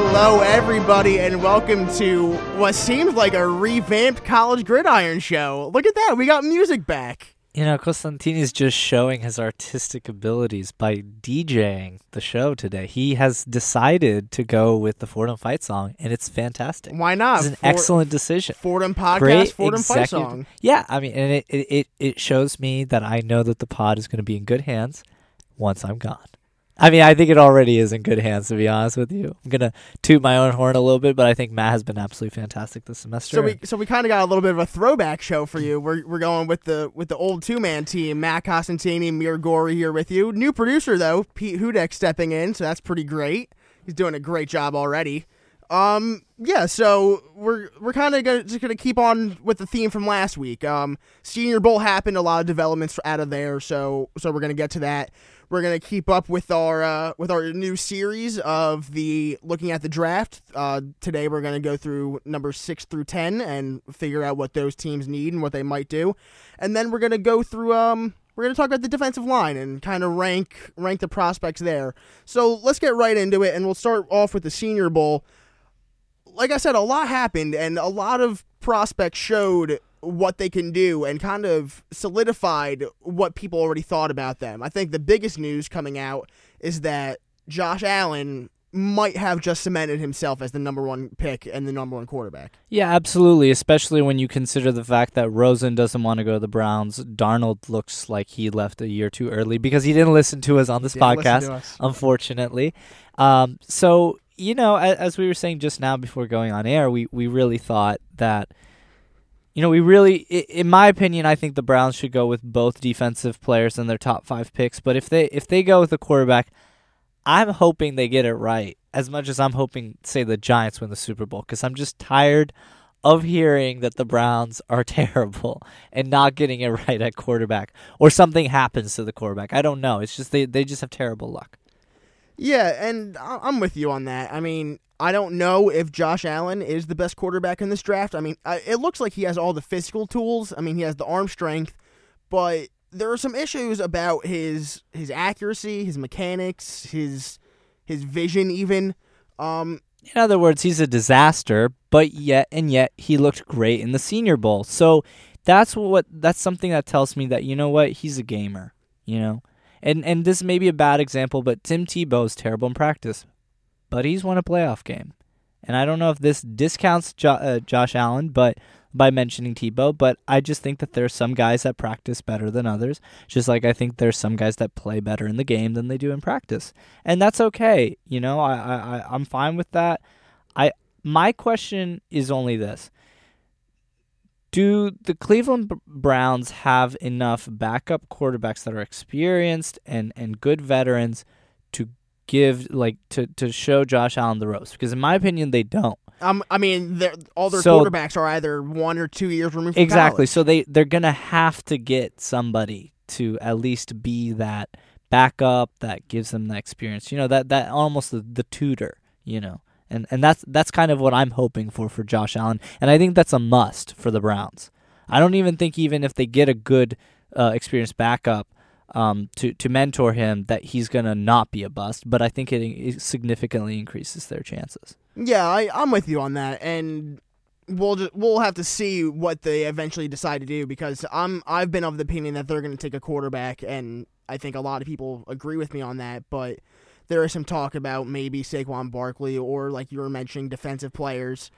Hello, everybody, and welcome to what seems like a revamped college gridiron show. Look at that, we got music back. You know, Costantini is just showing his artistic abilities by DJing the show today. He has decided to go with the Fordham Fight song, and it's fantastic. Why not? It's an Ford- excellent decision. Fordham podcast, Great Fordham fight executive- song. Yeah, I mean, and it, it, it shows me that I know that the pod is going to be in good hands once I'm gone. I mean, I think it already is in good hands, to be honest with you. I'm to toot my own horn a little bit, but I think Matt has been absolutely fantastic this semester. So we so we kind of got a little bit of a throwback show for you. We're, we're going with the with the old two man team. Matt Costantini, Mir Gori here with you. New producer though, Pete Hudek stepping in, so that's pretty great. He's doing a great job already. Um, yeah, so we're we're kind of just gonna keep on with the theme from last week. Um, Senior Bowl happened, a lot of developments out of there, so so we're gonna get to that. We're gonna keep up with our uh, with our new series of the looking at the draft. Uh, today we're gonna go through numbers six through ten and figure out what those teams need and what they might do, and then we're gonna go through um we're going to talk about the defensive line and kind of rank rank the prospects there. So let's get right into it, and we'll start off with the Senior Bowl. Like I said, a lot happened, and a lot of prospects showed what they can do and kind of solidified what people already thought about them. I think the biggest news coming out is that Josh Allen might have just cemented himself as the number one pick and the number one quarterback. Yeah, absolutely. Especially when you consider the fact that Rosen doesn't want to go to the Browns. Darnold looks like he left a year too early because he didn't listen to us on this podcast, unfortunately. Um, so, you know, as, we were saying just now before going on air, we, we really thought that, you know, we really, in my opinion, I think the Browns should go with both defensive players in their top five picks. But if they if they go with a quarterback, I'm hoping they get it right as much as I'm hoping, say, the Giants win the Super Bowl because I'm just tired of hearing that the Browns are terrible and not getting it right at quarterback or something happens to the quarterback. I don't know. It's just they, they just have terrible luck. Yeah, and I'm with you on that. I mean, I don't know if Josh Allen is the best quarterback in this draft. I mean, it looks like he has all the physical tools. I mean, he has the arm strength, but there are some issues about his his accuracy, his mechanics, his his vision even. Um, In other words, he's a disaster, but yet and yet he looked great in the Senior Bowl. So that's what that's something that tells me that you know what he's a gamer, you know. And and this may be a bad example, but Tim Tebow's terrible in practice, but he's won a playoff game. And I don't know if this discounts jo- uh, Josh Allen, but by mentioning Tebow, but I just think that there's some guys that practice better than others, just like I think there's some guys that play better in the game than they do in practice, and that's okay. You know, I I I- I'm fine with that. I my question is only this: Do the Cleveland Browns have enough backup quarterbacks that are experienced and and good veterans to give like to to show Josh Allen the ropes? Because in my opinion, they don't. um, I mean, all their So- quarterbacks are either one or two years removed from Exactly. college. So they they're gonna have to get somebody to at least be that backup that gives them the experience. You know that that almost the, the tutor. You know, and and that's that's kind of what I'm hoping for for Josh Allen, and I think that's a must for the Browns. I don't even think even if they get a good uh, experienced backup. Um, to to mentor him, that he's gonna not be a bust, but I think it, it significantly increases their chances. Yeah, I, I'm with you on that, and we'll just, we'll have to see what they eventually decide to do because I'm I've been of the opinion that they're going to take a quarterback, and I think a lot of people agree with me on that. But there is some talk about maybe Saquon Barkley or like you were mentioning defensive players.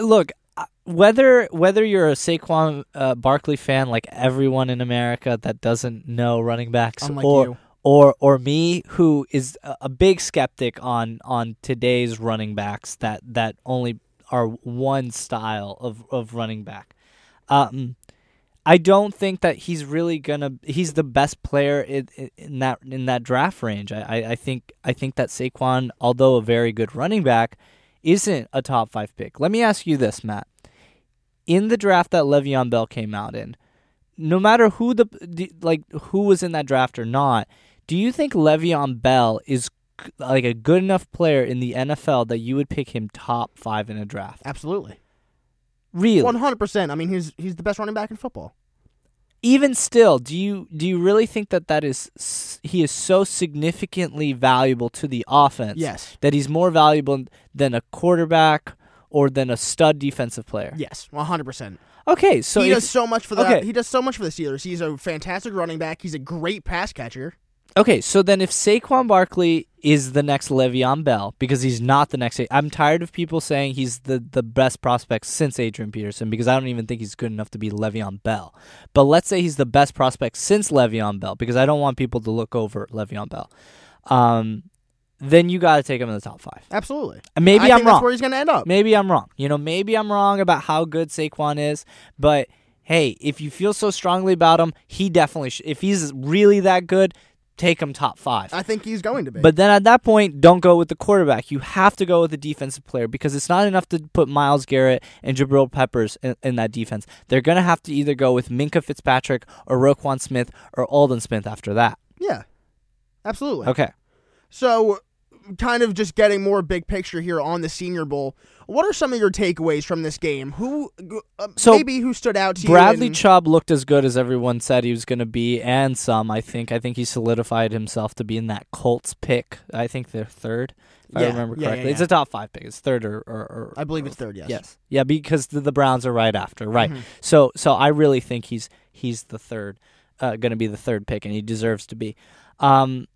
look whether whether you're a Saquon uh, Barkley fan like everyone in America that doesn't know running backs Unlike or you. or or me who is a, a big skeptic on on today's running backs that that only are one style of of running back um I don't think that he's really gonna. He's the best player in, in that in that draft range. I, I, I think I think that Saquon, although a very good running back, isn't a top five pick. Let me ask you this, Matt. In the draft that Le'Veon Bell came out in, no matter who the the- like who was in that draft or not, do you think Le'Veon Bell is like a good enough player in the NFL that you would pick him top five in a draft? Absolutely, Really? one hundred percent. I mean, he's he's the best running back in football. Even still, do you do you really think that that is s- he is so significantly valuable to the offense? Yes. that he's more valuable than a quarterback or than a stud defensive player. Yes, one hundred percent. Okay, so he if- does so much for the okay. he does so much for the Steelers. He's a fantastic running back. He's a great pass catcher. Okay, so then if Saquon Barkley is the next Le'Veon Bell, because he's not the next, I'm tired of people saying he's the, the best prospect since Adrian Peterson, because I don't even think he's good enough to be Le'Veon Bell. But let's say he's the best prospect since Le'Veon Bell, because I don't want people to look over Le'Veon Bell. Um, then you got to take him in the top five. Absolutely. And maybe I I'm think wrong. That's where he's going to end up. Maybe I'm wrong. You know, maybe I'm wrong about how good Saquon is, but hey, if you feel so strongly about him, he definitely sh- if he's really that good, take him top 5. I think he's going to be. But then at that point, don't go with the quarterback. You have to go with the defensive player because it's not enough to put Myles Garrett and Jabril Peppers in, in that defense. They're going to have to either go with Minkah Fitzpatrick or Roquan Smith or Alden Smith after that. yeah, absolutely. Okay. So, kind of just getting more big picture here on the Senior Bowl. What are some of your takeaways from this game? Who, uh, So, maybe who stood out to Bradley you? and- Chubb looked as good as everyone said he was going to be, and some. I think. I think he solidified himself to be in that Colts pick. I think they're third, if I Yeah, remember yeah, yeah, correctly. It's a top five pick. It's third or, or, or I believe or- it's third. Yes. Yes. Yeah, because the, the Browns are right after. Right. Mhm. So so I really think he's he's the third, uh, going to be the third pick, and he deserves to be. Um,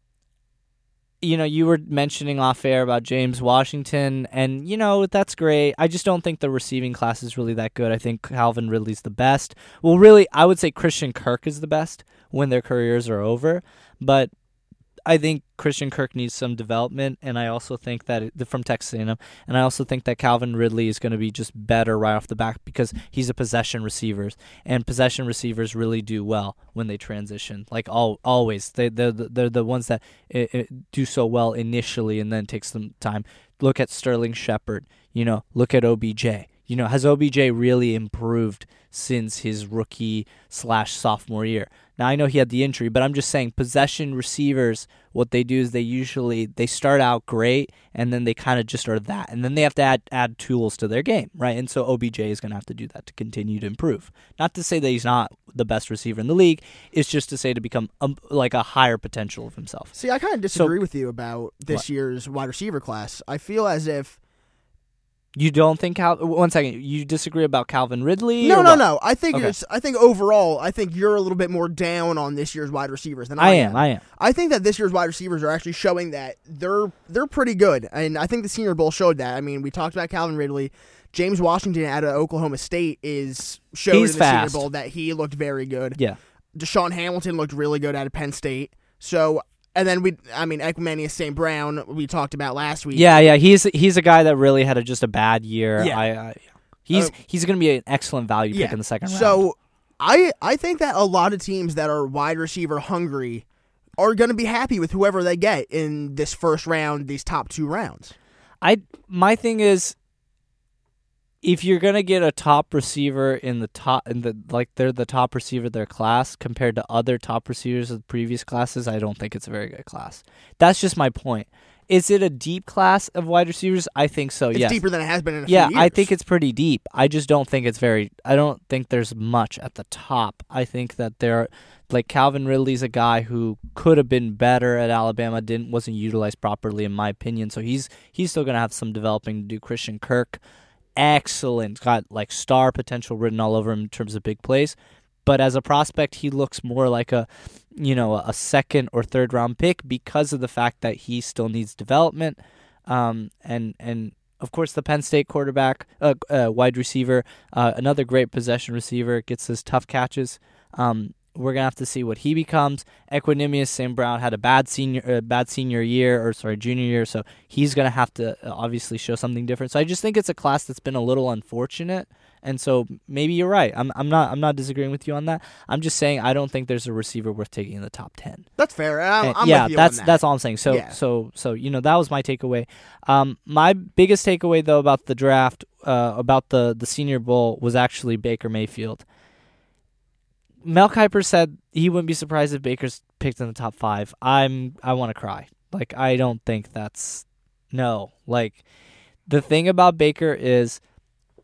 you know, you were mentioning off air about James Washington, and you know that's great. I just don't think the receiving class is really that good. I think Calvin Ridley's the best. Well, really, I would say Christian Kirk is the best when their careers are over, but I think Christian Kirk needs some development, and I also think that it, from Texas A&M, and I also think that Calvin Ridley is going to be just better right off the bat because he's a possession receiver, and possession receivers really do well when they transition. Like all always, they they're, the- they're the ones that eh, eh, do so well initially, and then takes them time. Look at Sterling Shepard. You know, look at OBJ. You know, has OBJ really improved since his rookie slash sophomore year? Now I know he had the injury, but I'm just saying possession receivers. What they do is they usually they start out great, and then they kind of just are that, and then they have to add add tools to their game, right? And so OBJ is going to have to do that to continue to improve. Not to say that he's not the best receiver in the league. It's just to say to become um, like a higher potential of himself. See, I kind of disagree with you about this year's wide receiver class. I feel as if You don't think Cal? One second. You disagree about Calvin Ridley? no, no, what? no. I think Okay. it's. I think overall, I think you're a little bit more down on this year's wide receivers than I, I am. I am. I think that this year's wide receivers are actually showing that they're they're pretty good, and I think the Senior Bowl showed that. I mean, we talked about Calvin Ridley, James Washington out of Oklahoma State is showed He's in the fast. Senior Bowl that he looked very good. Yeah. DaeSean Hamilton looked really good out of Penn State. So, and then we, I mean, Equanimeous St. Brown we talked about last week. Yeah, yeah. He's he's a guy that really had a, just a bad year. Yeah. I, I he's Uh, he's going to be an excellent value yeah. pick in the second round. So, I I think that a lot of teams that are wide receiver hungry are going to be happy with whoever they get in this first round, these top two rounds. I my thing is if you're gonna get a top receiver in the top in the like they're the top receiver of their class compared to other top receivers of the previous classes, I don't think it's a very good class. That's just my point. Is it a deep class of wide receivers? I think so. It's yes. deeper than it has been in a yeah, few years. I think it's pretty deep. I just don't think it's very. I don't think there's much at the top. I think that there, like Calvin Ridley's a guy who could have been better at Alabama, didn't wasn't utilized properly in my opinion. So he's he's still gonna have some developing to do. Christian Kirk, excellent, got like star potential written all over him in terms of big plays. But as a prospect, he looks more like a, you know, a second or third round pick because of the fact that he still needs development. Um, and and of course the Penn State quarterback, uh, uh, wide receiver, uh, another great possession receiver, gets his tough catches. Um, we're gonna have to see what he becomes. Equanimeous St. Brown had a bad senior, uh, bad senior year, or sorry, junior year, so he's gonna have to uh, obviously show something different. So I just think it's a class that's been a little unfortunate, and so maybe you're right. I'm, I'm not, I'm not disagreeing with you on that. I'm just saying I don't think there's a receiver worth taking in the top ten. That's fair. I'm, And I'm yeah, with you that's on that. that's all I'm saying. So Yeah. so so you know that was my takeaway. Um, my biggest takeaway though about the draft, uh, about the the Senior Bowl was actually Baker Mayfield. Mel Kiper said he wouldn't be surprised if Baker's picked in the top five. I'm I want to cry. Like I don't think that's no. Like the thing about Baker is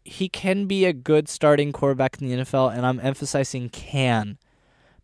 he can be a good starting quarterback in the NFL, and I'm emphasizing can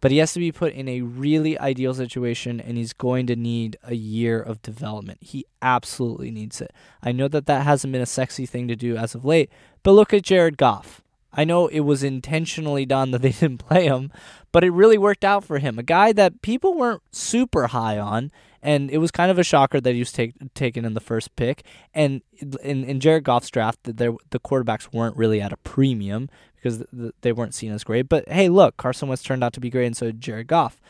but he has to be put in a really ideal situation and he's going to need a year of development. He absolutely needs it. I know that that hasn't been a sexy thing to do as of late, but look at Jared Goff. I know it was intentionally done that they didn't play him, but it really worked out for him. A guy that people weren't super high on, and it was kind of a shocker that he was take, taken in the first pick. And in, in Jared Goff's draft, the, the quarterbacks weren't really at a premium because they weren't seen as great. But hey, look, Carson Wentz turned out to be great, and so did Jared Goff.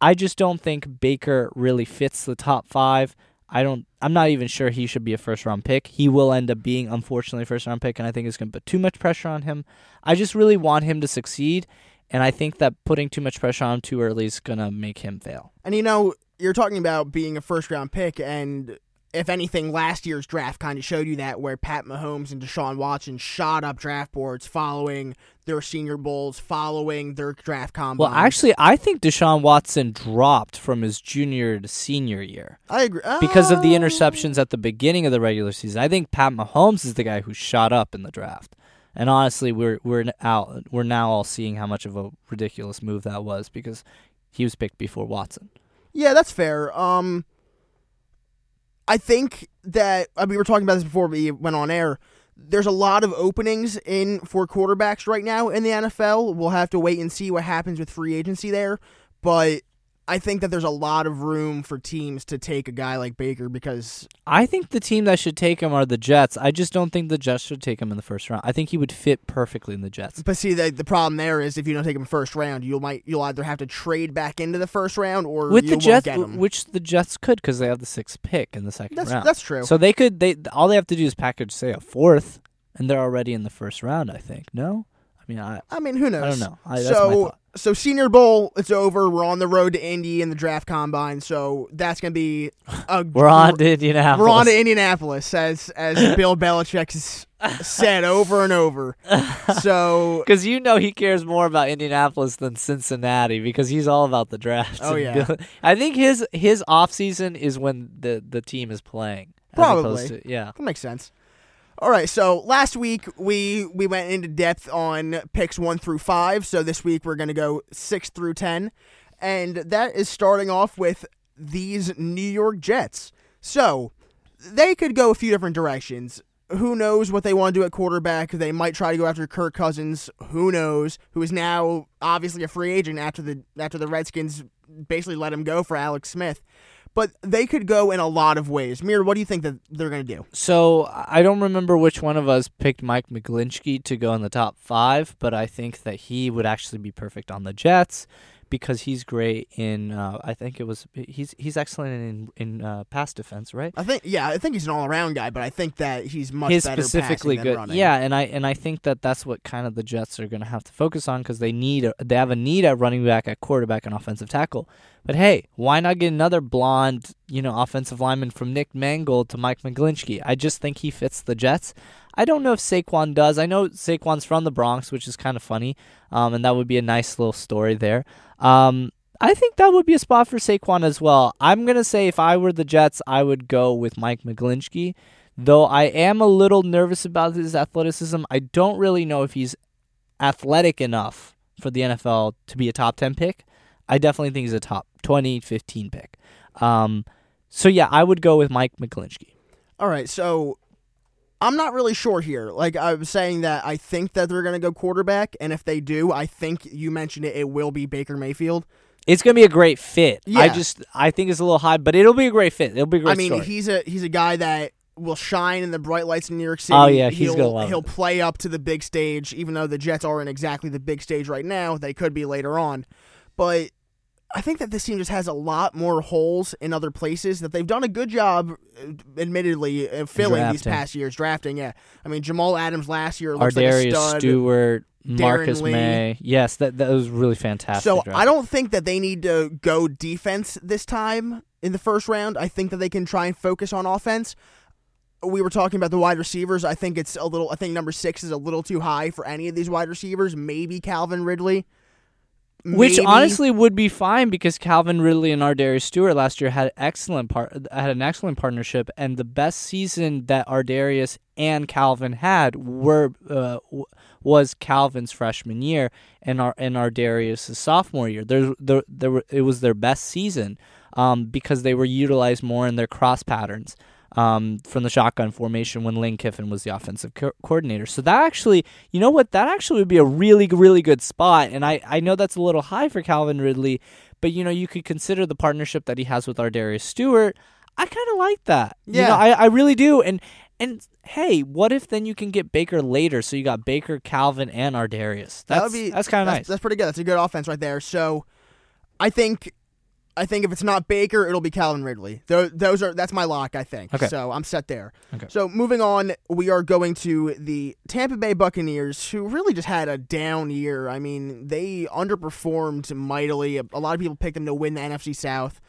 I just don't think Baker really fits the top five. I don't. I'm not even sure he should be a first round pick. He will end up being, unfortunately, first round pick, and I think it's going to put too much pressure on him. I just really want him to succeed, and I think that putting too much pressure on him too early is going to make him fail. And you know, you're talking about being a first round pick, and if anything, last year's draft kind of showed you that, where Pat Mahomes and Deshaun Watson shot up draft boards following their Senior Bowls, following their draft combine. Well, actually, I think Deshaun Watson dropped from his junior to senior year. I agree because of the interceptions at the beginning of the regular season. I think Pat Mahomes is the guy who shot up in the draft. And honestly, we're we're out. We're now all seeing how much of a ridiculous move that was because he was picked before Watson. Yeah, that's fair. Um, I think that I mean, we were talking about this before we went on air. There's a lot of openings in for quarterbacks right now in the NFL. We'll have to wait and see what happens with free agency there, but I think that there's a lot of room for teams to take a guy like Baker because I think the team that should take him are the Jets. I just don't think the Jets should take him in the first round. I think he would fit perfectly in the Jets. But see, the, the problem there is if you don't take him first round, you'll might you'll either have to trade back into the first round or with the Jets, get him. which the Jets could because they have the sixth pick in the second that's, round. That's true. So they could they all they have to do is package say a fourth, and they're already in the first round. I think no. I mean, I I mean, who knows? I don't know. I, so so Senior Bowl, it's over. We're on the road to Indy in the draft combine, so that's gonna be a. we're on to Indianapolis. We're on to Indianapolis, as as Bill Belichick has said over and over. So because you know he cares more about Indianapolis than Cincinnati because he's all about the draft. Oh yeah, I think his his off season is when the the team is playing. Probably, to, yeah, that makes sense. All right, so last week we we went into depth on picks 1 through 5, so this week we're going to go 6 through 10. And that is starting off with these New York Jets. So, they could go a few different directions. Who knows what they want to do at quarterback? They might try to go after Kirk Cousins. Who knows? Who is now obviously a free agent after the after the Redskins basically let him go for Alex Smith but they could go in a lot of ways. Mir, what do you think that they're going to do? So I don't remember which one of us picked Mike McGlinchey to go in the top five, but I think that he would actually be perfect on the Jets because he's great in. Uh, I think it was he's he's excellent in in uh, pass defense, right? I think yeah, I think he's an all around guy, but I think that he's much he's better specifically good. Running. Yeah, and I and I think that that's what kind of the Jets are going to have to focus on because they need a, they have a need at running back, at quarterback, and offensive tackle. But hey, why not get another blonde, you know, offensive lineman from Nick Mangold to Mike McGlinchey? I just think he fits the Jets. I don't know if Saquon does. I know Saquon's from the Bronx, which is kind of funny, um, and that would be a nice little story there. Um, I think that would be a spot for Saquon as well. I'm gonna say if I were the Jets, I would go with Mike McGlinchey. Though I am a little nervous about his athleticism. I don't really know if he's athletic enough for the NFL to be a top 10 pick. I definitely think he's a top 20, 15 pick. Um, so yeah, I would go with Mike McGlinchey. All right, so I'm not really sure here. Like I'm saying that I think that they're going to go quarterback, and if they do, I think you mentioned it, it will be Baker Mayfield. It's gonna be a great fit. Yeah. I just I think it's a little high, but it'll be a great fit. It'll be a great. I mean, he's a he's a guy that will shine in the bright lights in New York oh, City. Oh yeah, he's he'll, gonna love He'll it. play up to the big stage, even though the Jets aren't exactly the big stage right now. They could be later on, but I think that this team just has a lot more holes in other places that they've done a good job, uh, admittedly, uh, filling Drafting. these past years drafting. Yeah, I mean Jamal Adams last year looks like a Ardarius stud. Stewart, Marcus Lee. May. Yes, that that was really fantastic. So draft. I don't think that they need to go defense this time in the first round. I think that they can try and focus on offense. We were talking about the wide receivers. I think it's a little. I think number six is a little too high for any of these wide receivers. Maybe Calvin Ridley. Which maybe- honestly would be fine because Calvin Ridley and Ardarius Stewart last year had excellent part had an excellent partnership, and the best season that Ardarius and Calvin had were uh, w- was Calvin's freshman year and our and Ardarius' sophomore year. There, there, there were, it was their best season um, because they were utilized more in their cross patterns um, from the shotgun formation when Lane Kiffin was the offensive co- coordinator. So that actually, you know what, that actually would be a really, really good spot. And I, I know that's a little high for Calvin Ridley, but you know, you could consider the partnership that he has with Ardarius Stewart. I kind of like that. You Yeah. know, I, I really do. And and hey, what if then you can get Baker later? So you got Baker, Calvin, and Ardarius. That's That would be that's kind of nice. That's pretty good. That's a good offense right there. So, I think, I think if it's not Baker, it'll be Calvin Ridley. Those, those are that's my lock. I think. Okay. So I'm set there. Okay. So moving on, we are going to the Tampa Bay Buccaneers, who really just had a down year. I mean, they underperformed mightily. A, a lot of people picked them to win the NFC South,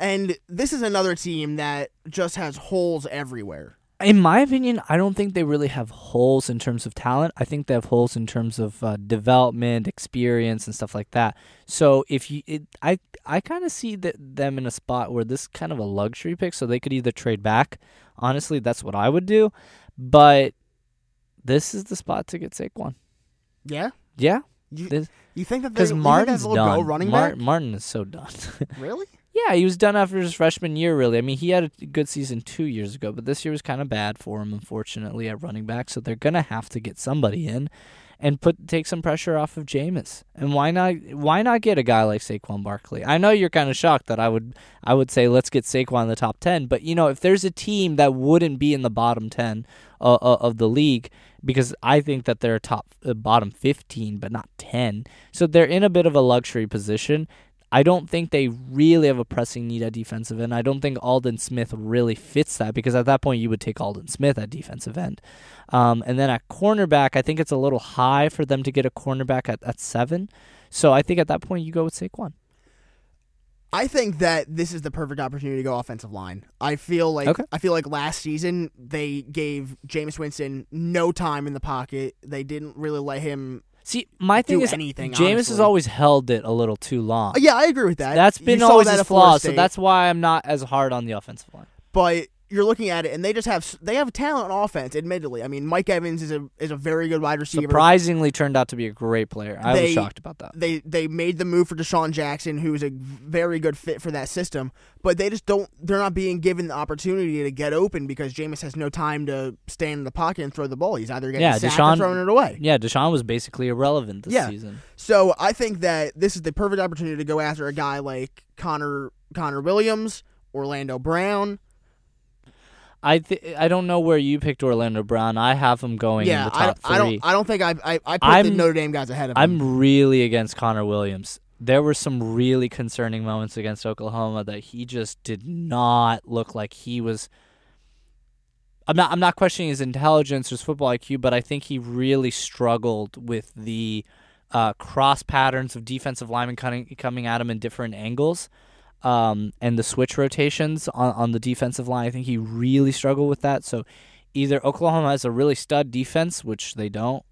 and this is another team that just has holes everywhere. In my opinion, I don't think they really have holes in terms of talent. I think they have holes in terms of uh, development, experience, and stuff like that. So if you, it, I, I kind of see that them in a spot where this is kind of a luxury pick, so they could either trade back. Honestly, that's what I would do. But this is the spot to get Saquon. Yeah. Yeah, You, This- you think that because they, you think Martin's that they'll go done. running Mar- back? Martin is so done. Really? Yeah, he was done after his freshman year, really. I mean, he had a good season two years ago, but this year was kind of bad for him, unfortunately, at running back. So they're to have to get somebody in and put take some pressure off of Jameis. And why not why not get a guy like Saquon Barkley? I know you're kind of shocked that I would I would say let's get Saquon in the top 10, but you know, if there's a team that wouldn't be in the bottom 10 uh, uh, of the league because I think that they're top uh, bottom 15 but not 10. So they're in a bit of a luxury position. I don't think they really have a pressing need at defensive end. I don't think Alden Smith really fits that because at that point you would take Alden Smith at defensive end. Um, and then at cornerback, I think it's a little high for them to get a cornerback at, at seven. So I think at that point you go with Saquon. I think that this is the perfect opportunity to go offensive line. I feel like Okay. I feel like last season they gave Jameis Winston no time in the pocket. They didn't really let him. See, my thing is anything, Jameis has always held it a little too long. Uh, yeah, I agree with that. That's been always that his flaw. So that's why I'm not as hard on the offensive line. But you're looking at it, and they just have they have talent on offense. Admittedly, I mean Mike Evans is a is a very good wide receiver. Surprisingly turned out to be a great player. I was shocked about that. They they made the move for DeSean Jackson, who's a very good fit for that system. But they just don't. They're not being given the opportunity to get open because Jameis has no time to stand in the pocket and throw the ball. He's either getting Yeah, sacked DeSean- or throwing it away. Yeah, DeSean was basically irrelevant this Yeah. season. So I think that this is the perfect opportunity to go after a guy like Connor Connor Williams, Orlando Brown. I th- I don't know where you picked Orlando Brown. I have him going yeah, in the I, top I three. don't I don't think I I, I put the I'm- Notre Dame guys ahead of him. I'm really against Connor Williams. There were some really concerning moments against Oklahoma that he just did not look like he was. I'm not. I'm not questioning his intelligence or his football IQ, but I think he really struggled with the uh, cross patterns of defensive linemen coming coming at him in different angles, um, and the switch rotations on on the defensive line. I think he really struggled with that. So either Oklahoma has a really stud defense, which they don't,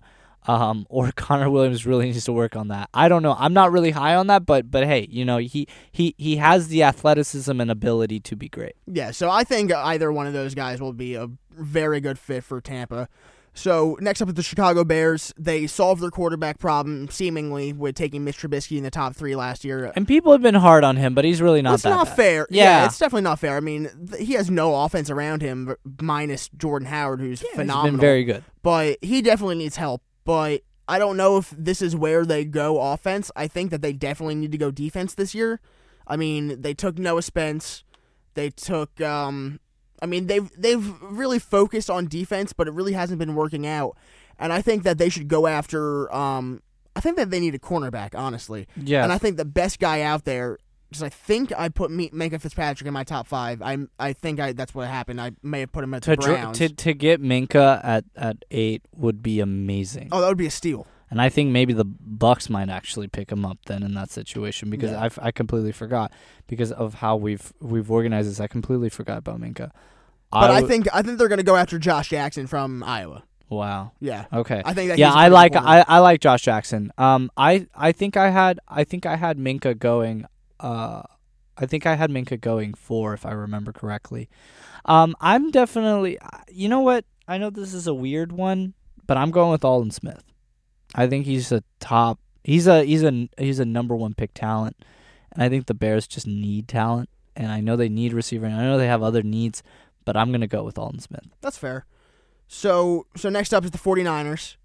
um, or Connor Williams really needs to work on that. I don't know. I'm not really high on that, but but hey, you know he he he has the athleticism and ability to be great. Yeah, so I think either one of those guys will be a very good fit for Tampa. So next up is the Chicago Bears. They solved their quarterback problem seemingly with taking Mitch Trubisky in the top three last year. And people have been hard on him, but he's really not that not bad. fair. Yeah. it's definitely not fair. I mean, th- he has no offense around him minus Jordan Howard, who's He's phenomenal. been very good. but he definitely needs help. But I don't know if this is where they go offense. I think that they definitely need to go defense this year. I mean, they took Noah Spence. They took um I mean, they've they've really focused on defense, but it really hasn't been working out. And I think that they should go after um I think that they need a cornerback, honestly. Yeah. And I think the best guy out there because I think I put me, Minkah Fitzpatrick in my top five. I I think I that's what happened. I may have put him at to, the dr- Browns. to to get Minkah at, at eight would be amazing, oh, that would be a steal. and I think maybe the Bucs might actually pick him up then in that situation because Yeah. I I completely forgot because of how we've we've organized this. I completely forgot about Minkah. But I, w- think I think they're going to go after Josh Jackson from Iowa. Wow. Yeah, Okay. I think that. yeah, I like. I, I like Josh Jackson. Um, I I think I had I think I had Minkah going. Uh, I think I had Minkah going four if I remember correctly. Um, I'm definitely. You know what? I know this is a weird one, but I'm going with Alden Smith. I think he's a top. He's a he's a he's a number one pick talent, and I think the Bears just need talent. And I know they need receiver, and I know they have other needs, but I'm gonna go with Alden Smith. That's fair. So so next up is the 49ers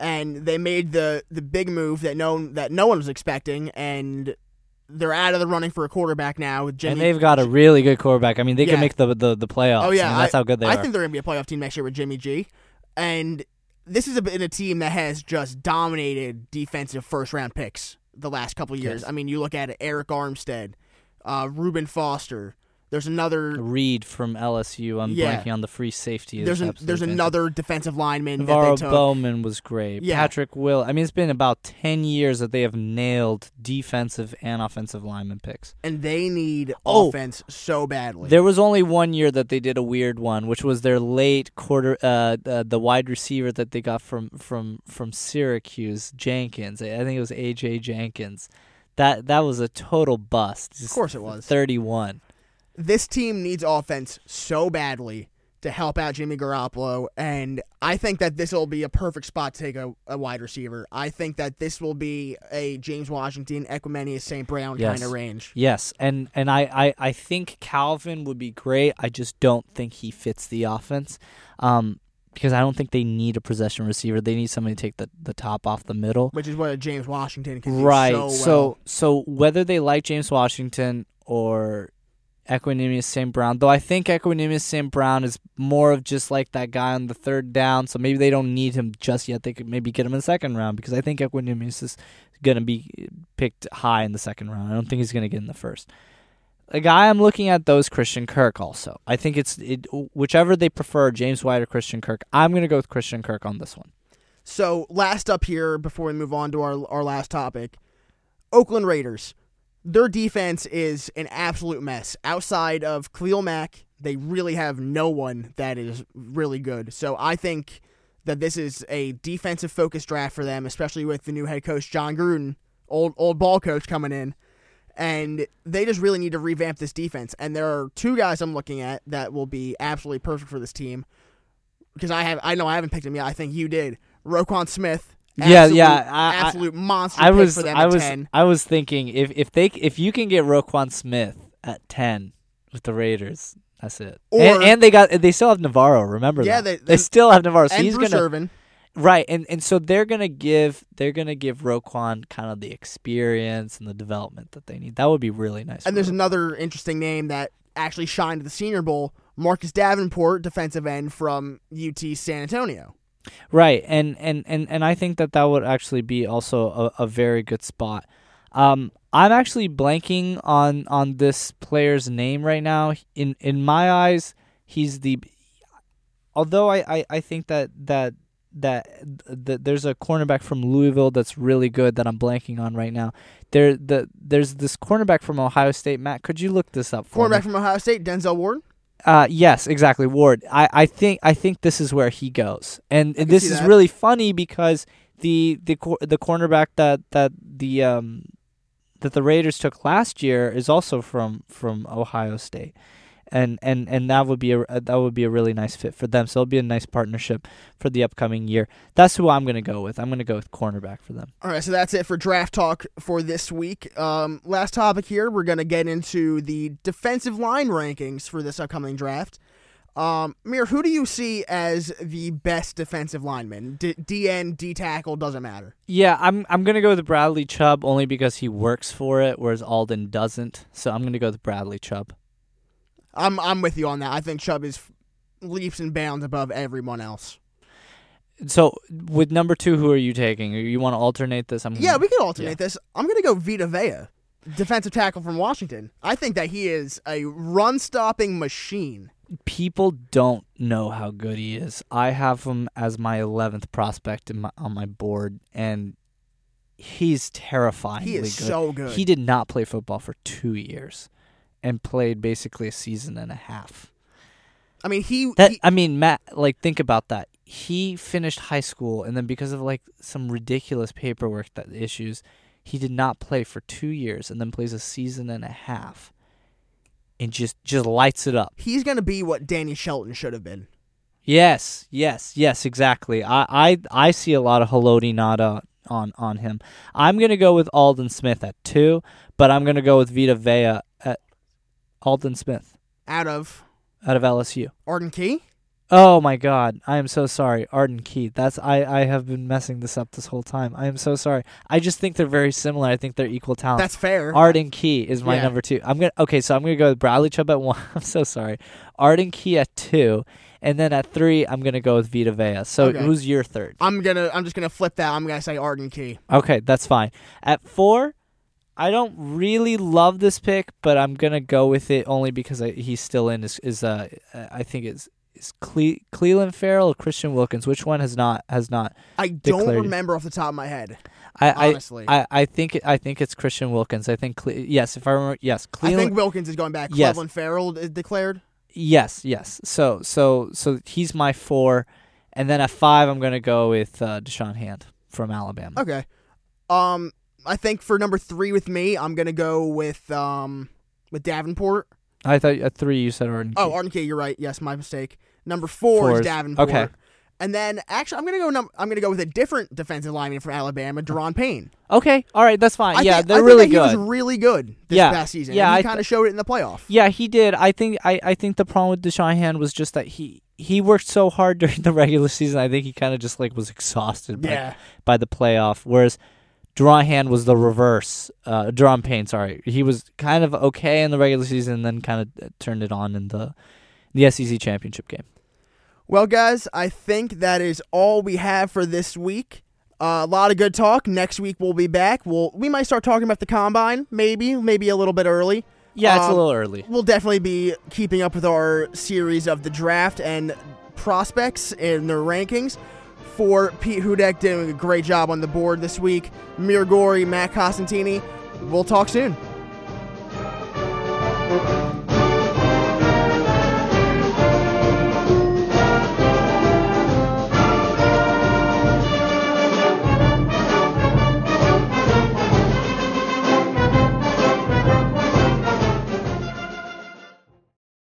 and they made the the big move that no that no one was expecting and they're out of the running for a quarterback now with Jimmy. and they've got a really good quarterback. I mean, they Yeah. can make the the, the playoffs. Oh, yeah, I mean, that's how good they I are. I think they're going to be a playoff team next year with Jimmy G. And this has been a team that has just dominated defensive first round picks the last couple of years. Yes. I mean, you look at it, Arik Armstead, uh, Reuben Foster. There's another Reid from LSU. I'm Yeah. blanking on the free safety. there's an, there's another defensive lineman fantastic. that they NaVorro. Bowman was great. Yeah. Patrick Will. I mean, it's been about ten years that they have nailed defensive and offensive lineman picks. and they need Oh. offense so badly. There was only one year that they did a weird one, which was their late quarter, uh, uh, the wide receiver that they got from from from Syracuse, Jenkins. I think it was AJ Jenkins. That that was a total bust. Of course it was. Thirty-one. This team needs offense so badly to help out Jimmy Garoppolo, and I think that this will be a perfect spot to take a, a wide receiver. I think that this will be a James Washington, Equanimeous St. Brown Yes. kind of range. Yes, and and I, I, I think Calvin would be great. I just don't think he fits the offense, um, because I don't think they need a possession receiver. They need somebody to take the, the top off the middle. Which is what a James Washington can do Right. so well. so so whether they like James Washington or Equanimeous St. Brown, though I think Equanimeous St. Brown is more of just like that guy on the third down, so maybe they don't need him just yet. They could maybe get him in the second round because I think Equanimeous is gonna be picked high in the second round. I don't think he's gonna get in the first. A guy I'm looking at though is Christian Kirk. Also, I think it's it, whichever they prefer, James White or Christian Kirk. I'm gonna go with Christian Kirk on this one. So last up here before we move on to our our last topic, Oakland Raiders. Their defense is an absolute mess. Outside of Khalil Mack, they really have no one that is really good. So I think that this is a defensive focused draft for them, especially with the new head coach Jon Gruden, old old ball coach coming in. And they just really need to revamp this defense. And there are two guys I'm looking at that will be absolutely perfect for this team. Because I have I know I haven't picked him yet. I think you did. Roquan Smith. Yeah, yeah, I- I- absolute monster. I was for them I at was 10. I was thinking if if they if you can get Roquan Smith at ten with the Raiders, that's it. Or- and, and they got they still have NaVorro. Remember Yeah, that. they- still have NaVorro. So and he's Bruce gonna Irvin. right, and and so they're gonna give they're gonna give Roquan kind of the experience and the development that they need. That would be really nice. And there's Ro- another interesting name that actually shined at the Senior Bowl. Marcus Davenport, defensive end from UT San Antonio. Right, and and and and I think that that would actually be also a, a very good spot. Um, I'm actually blanking on on this player's name right now. In in my eyes, he's the. Although I, I, I think that that that that there's a cornerback from Louisville that's really good that I'm blanking on right now. There the there's this cornerback from Ohio State. Matt, could you look this up for? Cornerback from Ohio State, Denzel Ward. Uh, yes, exactly, Ward. I, I think I think this is where he goes, and, can this is that. really funny because the the cor- the cornerback that that the um that the Raiders took last year is also from from Ohio State, and and and that would be a that would be a really nice fit for them. So it'll be a nice partnership for the upcoming year. That's who I'm gonna go with. I'm gonna go with cornerback for them. All right, so that's it for draft talk for this week. Um, last topic here, we're going to get into the defensive line rankings for this upcoming draft. Um, Mir, who do you see as the best defensive lineman? D- DN, D tackle, doesn't matter. Yeah, I'm I'm gonna go with Bradley Chubb only because he works for it, whereas Alden doesn't. So I'm gonna go with Bradley Chubb. I'm I'm with you on that. I think Chubb is leaps and bounds above everyone else. So with number two, who are you taking? You want to alternate this? I'm Yeah, we can alternate Yeah. this. I'm going to go Vita Vea, defensive tackle from Washington. I think that he is a run stopping machine. people don't know how good he is. I have him as my eleventh prospect in my, on my board, and he's terrifyingly He is good. so good. He did not play football for two years, and played basically a season and a half. I mean, he, That he I mean, Matt, like think about that. he finished high school and then because of like some ridiculous paperwork that issues, he did not play for 2 years and then plays a season and a half. And just just lights it up. He's gonna be what Danny Shelton should have been. Yes, yes, yes, exactly. I I, I see a lot of Haloti Ngata on on him. I'm gonna go with Alden Smith at two, but I'm gonna go with Vita Vea Alden Smith Out of out of LSU. Arden Key. Oh my God! I am so sorry, Arden Key. That's I. I have been messing this up this whole time. I am so sorry. I just think they're very similar. I think they're equal talent. That's fair. Arden Key is my Yeah. number two. I'm gonna okay, so I'm gonna go with Bradley Chubb at one. I'm so sorry. Arden Key at two, and then at three, I'm gonna go with Vita Vea. So Okay. who's your third? I'm gonna. I'm just gonna flip that. I'm gonna say Arden Key. Okay, that's fine. At four, I don't really love this pick, but I'm gonna go with it only because I, he's still in. Is is uh I think it's is Cle- Cleveland Ferrell or Christian Wilkins? Which one has not has not? I don't Declared. remember off the top of my head. I Honestly, I, I, I think it, I think it's Christian Wilkins. I think Cle- yes, if I remember yes, Cleveland. I think Wilkins is going back. Yes. Cleveland Ferrell is declared. Yes, yes. So so so he's my four, and then at five I'm gonna go with uh, Da'Shawn Hand from Alabama. Okay. Um, I think for number three with me, I'm gonna go with um with Davenport. I thought at three you said Arden. Oh. Arden Key, you're right. Yes, my mistake. Number four Four is is- Davenport. okay. And then actually, I'm gonna go. Num- I'm gonna go with a different defensive lineman from Alabama, Da'Ron Payne. okay, all right, that's fine. I yeah, think, they're I think really that good. He was really good this Yeah. past season. Yeah, he th- kind of showed it in the playoff. Yeah, he did. I think I, I think the problem with Da'Shawn Hand was just that he he worked so hard during the regular season. I think he kind of just like was exhausted by, Yeah. by the playoff. Whereas Deron Hand was the reverse. Uh, Da'Ron Payne, sorry, he was kind of okay in the regular season, and then kind of turned it on in the the SEC championship game. Well, guys, I think that is all we have for this week. Uh, a lot of good talk. Next week we'll be back. We'll we might start talking about the combine, maybe, maybe a little bit early. Yeah, it's a Um, little early. We'll definitely be keeping up with our series of the draft and prospects and their rankings. For Pete Hudek doing a great job on the board this week. Mir Gori, Matt Costantini. We'll talk soon.